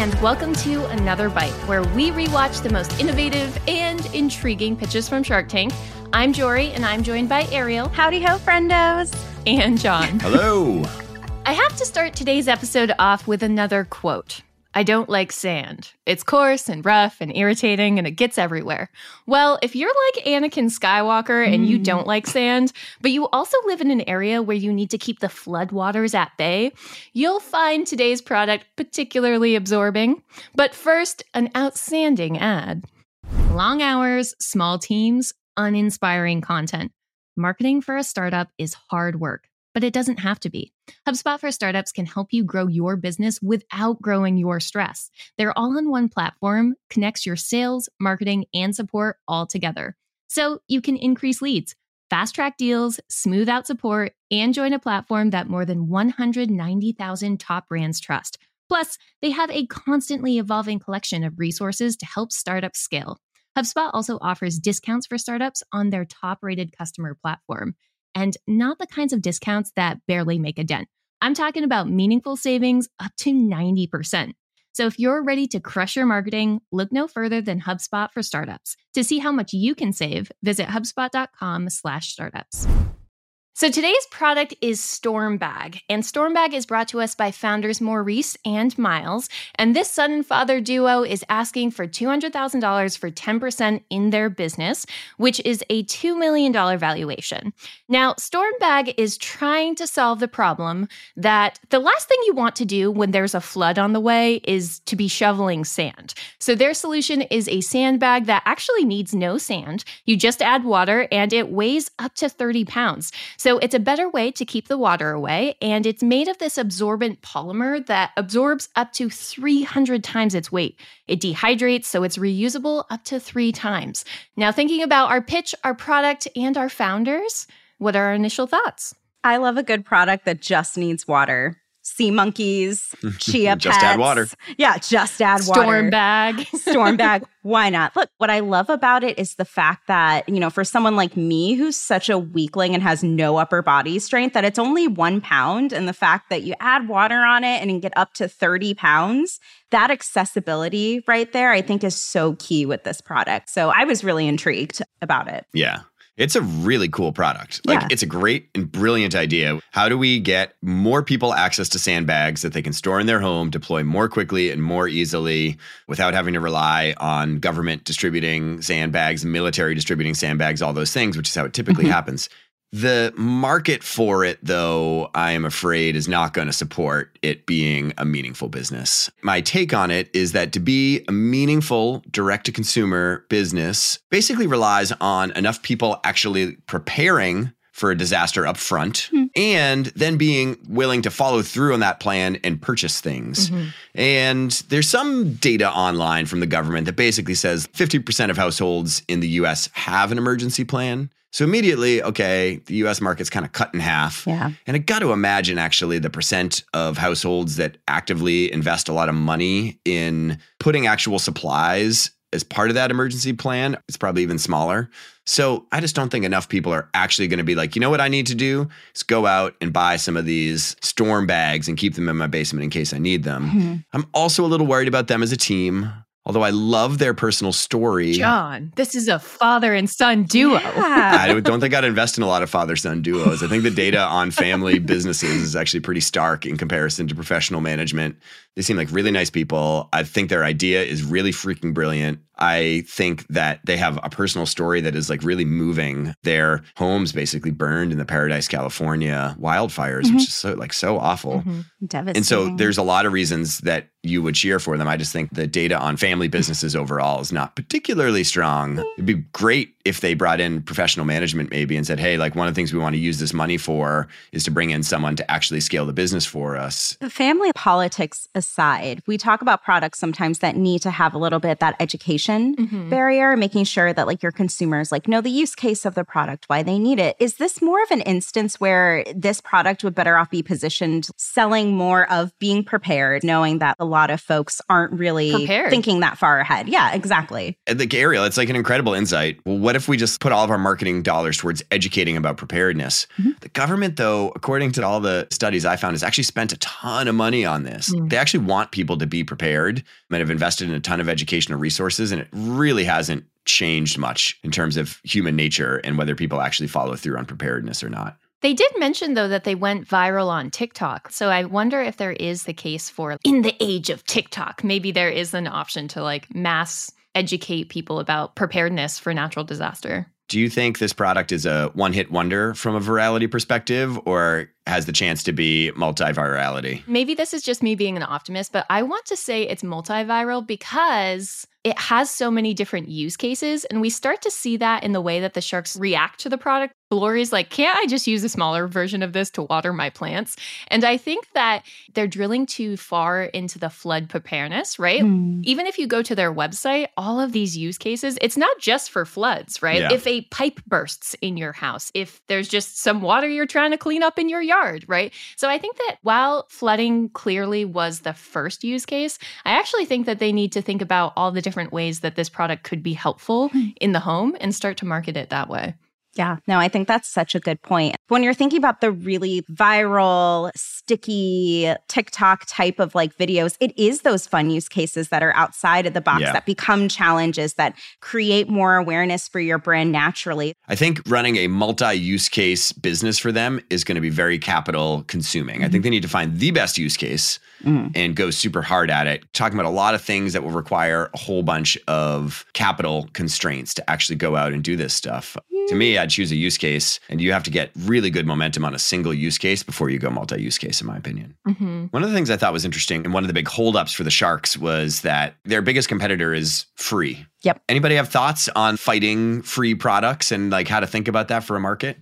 and welcome to Another Bite, where we rewatch the most innovative and intriguing pitches from Shark Tank. I'm Jorie, and I'm joined by Ariel. Howdy ho, friendos. And Jon. Hello. I have to start today's episode off with another quote. I don't like sand. It's coarse and rough and irritating and it gets everywhere. Well, if you're like Anakin Skywalker and you don't like hmm. sand, but you also live in an area where you need to keep the floodwaters at bay, you'll find today's product particularly absorbing. But first, an outstanding ad. Long hours, small teams, uninspiring content. Marketing for a startup is hard work but it doesn't have to be. HubSpot for Startups can help you grow your business without growing your stress. Their all in one platform connects your sales, marketing, and support all together. So you can increase leads, fast track deals, smooth out support, and join a platform that more than 190,000 top brands trust. Plus, they have a constantly evolving collection of resources to help startups scale. HubSpot also offers discounts for startups on their top rated customer platform and not the kinds of discounts that barely make a dent. I'm talking about meaningful savings up to 90%. So if you're ready to crush your marketing, look no further than HubSpot for startups. To see how much you can save, visit hubspot.com/startups. So today's product is Stormbag, and Stormbag is brought to us by founders Maurice and Miles. And this son and father duo is asking for $200,000 for 10% in their business, which is a $2 million valuation. Now, Stormbag is trying to solve the problem that the last thing you want to do when there's a flood on the way is to be shoveling sand. So their solution is a sandbag that actually needs no sand. You just add water and it weighs up to 30 pounds. So it's a better way to keep the water away, and it's made of this absorbent polymer that absorbs up to 300 times its weight. It dehydrates, so it's reusable up to three times. Now, thinking about our pitch, our product, and our founders, what are our initial thoughts? I love a good product that just needs water sea monkeys, chia just pets. add water. Yeah, just add Storm water. Storm bag. Storm bag. Why not? Look, what I love about it is the fact that, you know, for someone like me who's such a weakling and has no upper body strength, that it's only one pound. And the fact that you add water on it and you get up to 30 pounds, that accessibility right there, I think is so key with this product. So I was really intrigued about it. Yeah. It's a really cool product. Like Yeah. it's a great and brilliant idea. How do we get more people access to sandbags that they can store in their home, deploy more quickly and more easily without having to rely on government distributing sandbags, military distributing sandbags, all those things, which is how it typically Mhm. happens. The market for it, though, I am afraid is not going to support it being a meaningful business. My take on it is that to be a meaningful direct to consumer business basically relies on enough people actually preparing for a disaster up front Hmm. and then being willing to follow through on that plan and purchase things. Mhm. And there's some data online from the government that basically says 50% of households in the US have an emergency plan. So immediately, okay, the US market's kind of cut in half. Yeah. And I got to imagine actually the percent of households that actively invest a lot of money in putting actual supplies as part of that emergency plan, it's probably even smaller. So I just don't think enough people are actually going to be like, you know what I need to do is go out and buy some of these storm bags and keep them in my basement in case I need them. Mhm. I'm also a little worried about them as a team, although I love their personal story. Jon, this is a father and son duo. Yeah. I don't- think I'd invest in a lot of father son duos. I think the data on family businesses is actually pretty stark in comparison to professional management. They seem like really nice people. I think their idea is really freaking brilliant. I think that they have a personal story that is like really moving. Their homes basically burned in the Paradise, California wildfires, Mhm. which is so like so awful. Mhm. Devastating. And so there's a lot of reasons that you would cheer for them. I just think the data on family businesses overall is not particularly strong. It'd be great if they brought in professional management maybe and said, hey, like one of the things we want to use this money for is to bring in someone to actually scale the business for us. Family politics aside, we talk about products sometimes that need to have a little bit that education education Mhm. barrier, making sure that like your consumers like know the use case of the product, why they need it. Is this more of an instance where this product would better off be positioned selling more of being prepared, knowing that a lot of folks aren't really Prepared. thinking that far ahead? Yeah, exactly. And Like Ariel, it's like an incredible insight. Well, what if we just put all of our marketing dollars towards educating about preparedness? The government, though, according to all the studies I found, has actually spent a ton of money on this. Mm. They actually want people to be prepared and have invested in a ton of educational resources, and it really hasn't changed much in terms of human nature and whether people actually follow through on preparedness or not. They did mention, though, that they went viral on TikTok. So I wonder if there is the case for in the age of TikTok, maybe there is an option to like mass educate people about preparedness for natural disaster. Do you think this product is a one hit wonder from a virality perspective or has the chance to be multivirality. Maybe this is just me being an optimist, but I want to say it's multiviral because it has so many different use cases. And we start to see that in the way that the sharks react to the product. Lori's like, can't I just use a smaller version of this to water my plants? And I think that they're drilling too far into the flood preparedness, right? Hmm. Even if you go to their website, all of these use cases, it's not just for floods, right? Yeah. If a pipe bursts in your house, if there's just some water you're trying to clean up in your yard, right? So I think that while flooding clearly was the first use case, I actually think that they need to think about all the different ways that this product could be helpful hmm. in the home and start to market it that way. Yeah, no, I think that's such a good point. When you're thinking about the really viral, sticky TikTok type of like videos, it is those fun use cases that are outside of the box Yeah. that become challenges that create more awareness for your brand naturally. I think running a multi use case business for them is going to be very capital consuming. I think they need to find the best use case Mhm. and go super hard at it, talking about a lot of things that will require a whole bunch of capital constraints to actually go out and do this stuff. To me, I'd choose a use case, and you have to get really good momentum on a single use case before you go multi use case, in my opinion. Mm-hmm. One of the things I thought was interesting, and one of the big holdups for the Sharks was that their biggest competitor is free. Yep. Anybody have thoughts on fighting free products and like how to think about that for a market?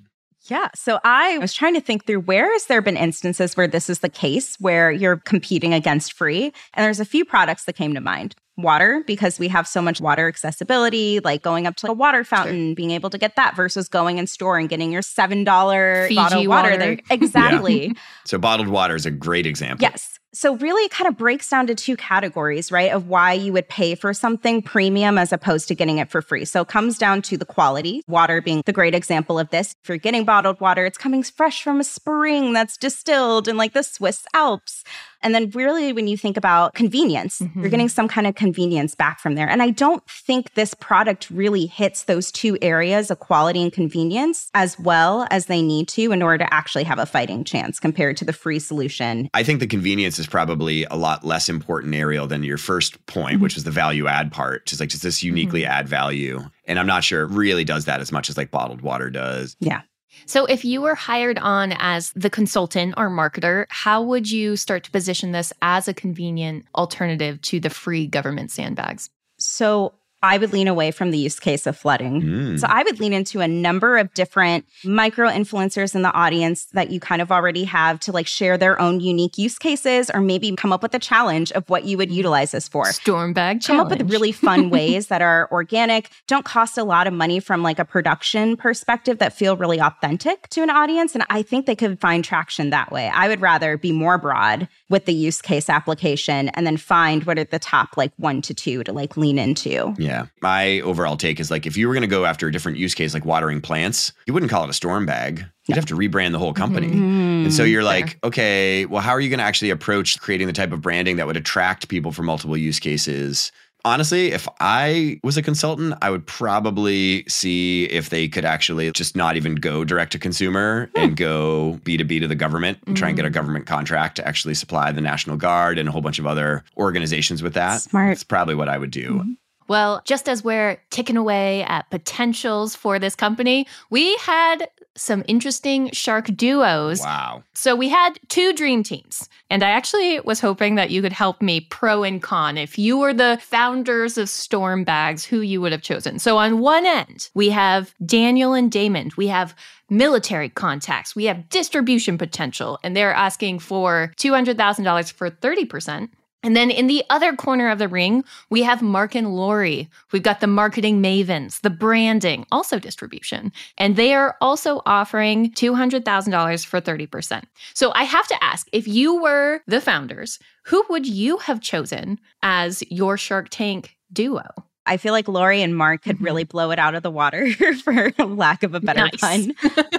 Yeah. So I was trying to think through where has there been instances where this is the case where you're competing against free? And there's a few products that came to mind. Water, because we have so much water accessibility, like going up to a water fountain, being able to get that versus going in store and getting your $7 Fiji bottle of water. water. there. Exactly. So bottled water is a great example. Yes. So really it kind of breaks down to two categories, right? Of why you would pay for something premium as opposed to getting it for free. So it comes down to the quality, water being the great example of this. If you're getting bottled water, it's coming fresh from a spring that's distilled in like the Swiss Alps. And then really when you think about convenience, you're Mhm. getting some kind of convenience back from there. And I don't think this product really hits those two areas of quality and convenience as well as they need to in order to actually have a fighting chance compared to the free solution I think the convenience is probably a lot less important, Ariel, than your first point, Mhm. which was the value add part. Just like, does this uniquely add value? And I'm not sure it really does that as much as like bottled water does. Yeah. So, if you were hired on as the consultant or marketer, how would you start to position this as a convenient alternative to the free government sandbags? So I would lean away from the use case of flooding. Mm. So I would lean into a number of different micro influencers in the audience that you kind of already have to like share their own unique use cases or maybe come up with a challenge of what you would utilize this for. Storm bag Come challenge. up with really fun ways that are organic, don't cost a lot of money from like a production perspective that feel really authentic to an audience. And I think they could find traction that way. I would rather be more broad with the use case application and then find what are the top like one to two to like lean into. Yeah. My overall take is like if you were going to go after a different use case like watering plants, you wouldn't call it a storm bag. You'd have to rebrand the whole company. Mm-hmm. And so you're like, okay, well, how are you going to actually approach creating the type of branding that would attract people for multiple use cases? Honestly, if I was a consultant, I would probably see if they could actually just not even go direct to consumer hmm. and go B2B to the government and try and get a mm. government contract to actually supply the National Guard and a whole bunch of other organizations with that. Smart. That's probably what I would do. Mm-hmm. Well, just as we're ticking away at potentials for this company, we had some interesting shark duos. Wow. So we had two dream teams. And I actually was hoping that you could help me pro and con. If you were the founders of Storm Bags, who you would have chosen. So on one end, we have Daniel and Damon. We have military contacts. We have distribution potential. And they're asking for $200,000 for 30%. And then in the other corner of the ring, we have Mark and Lori. We've got the marketing mavens, the branding, also distribution. And they are also offering $200,000 for 30%. So I have to ask if you were the founders, who would you have chosen as your Shark Tank duo? I feel like Lori and Mark could really Mm-hmm. blow it out of the water, for lack of a better Nice. pun,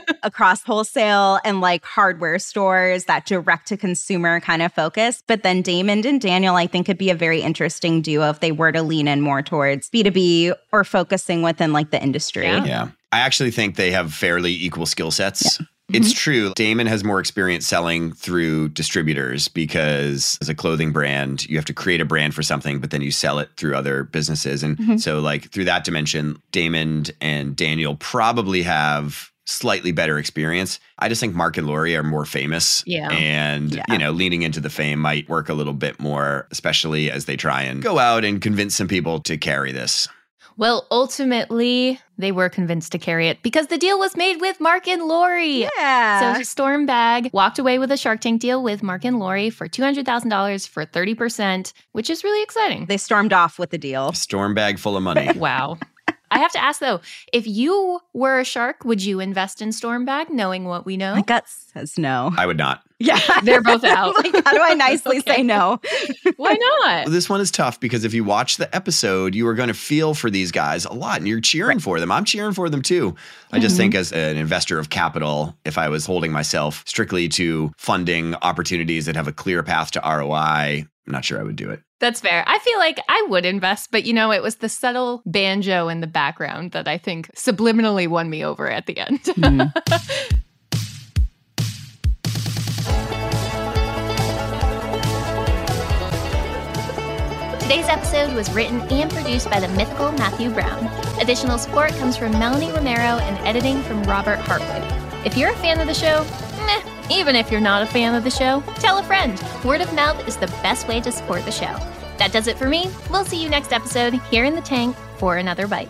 across wholesale and like hardware stores, that direct to consumer kind of focus. But then Damon and Daniel, I think, could be a very interesting duo if they were to lean in more towards B2B or focusing within like the industry. Yeah. Yeah. I actually think they have fairly equal skill sets. Mm-hmm. It's true. Damon has more experience selling through distributors because as a clothing brand, you have to create a brand for something, but then you sell it through other businesses. And mm-hmm. so, like, through that dimension, Damon and Daniel probably have slightly better experience. I just think Mark and Lori are more famous. Yeah. And, Yeah. you know, leaning into the fame might work a little bit more, especially as they try and go out and convince some people to carry this. Well, ultimately, they were convinced to carry it because the deal was made with Mark and Lori. Yeah. So Stormbag walked away with a Shark Tank deal with Mark and Lori for $200,000 for 30%, which is really exciting. they stormed off with the deal. Storm bag full of money. Wow. I have to ask though, if you were a shark, would you invest in Stormbag knowing what we know? My gut says no. I would not. Yeah. They're both out. like, how do I nicely Okay. say no? Why not? This one is tough because if you watch the episode, you are going to feel for these guys a lot and you're cheering for them. I'm cheering for them too. I just think, mm-hmm. as an investor of capital, if I was holding myself strictly to funding opportunities that have a clear path to ROI, I'm not sure I would do it. That's fair. I feel like I would invest, but you know, it was the subtle banjo in the background that I think subliminally won me over at the end. Mm-hmm. Today's episode was written and produced by the mythical Matthew Brown. Additional support comes from Melanie Romero and editing from Robert Hartwood. If you're a fan of the show, meh, even if you're not a fan of the show, tell a friend. Word of mouth is the best way to support the show. That does it for me. We'll see you next episode here in the tank for another bite.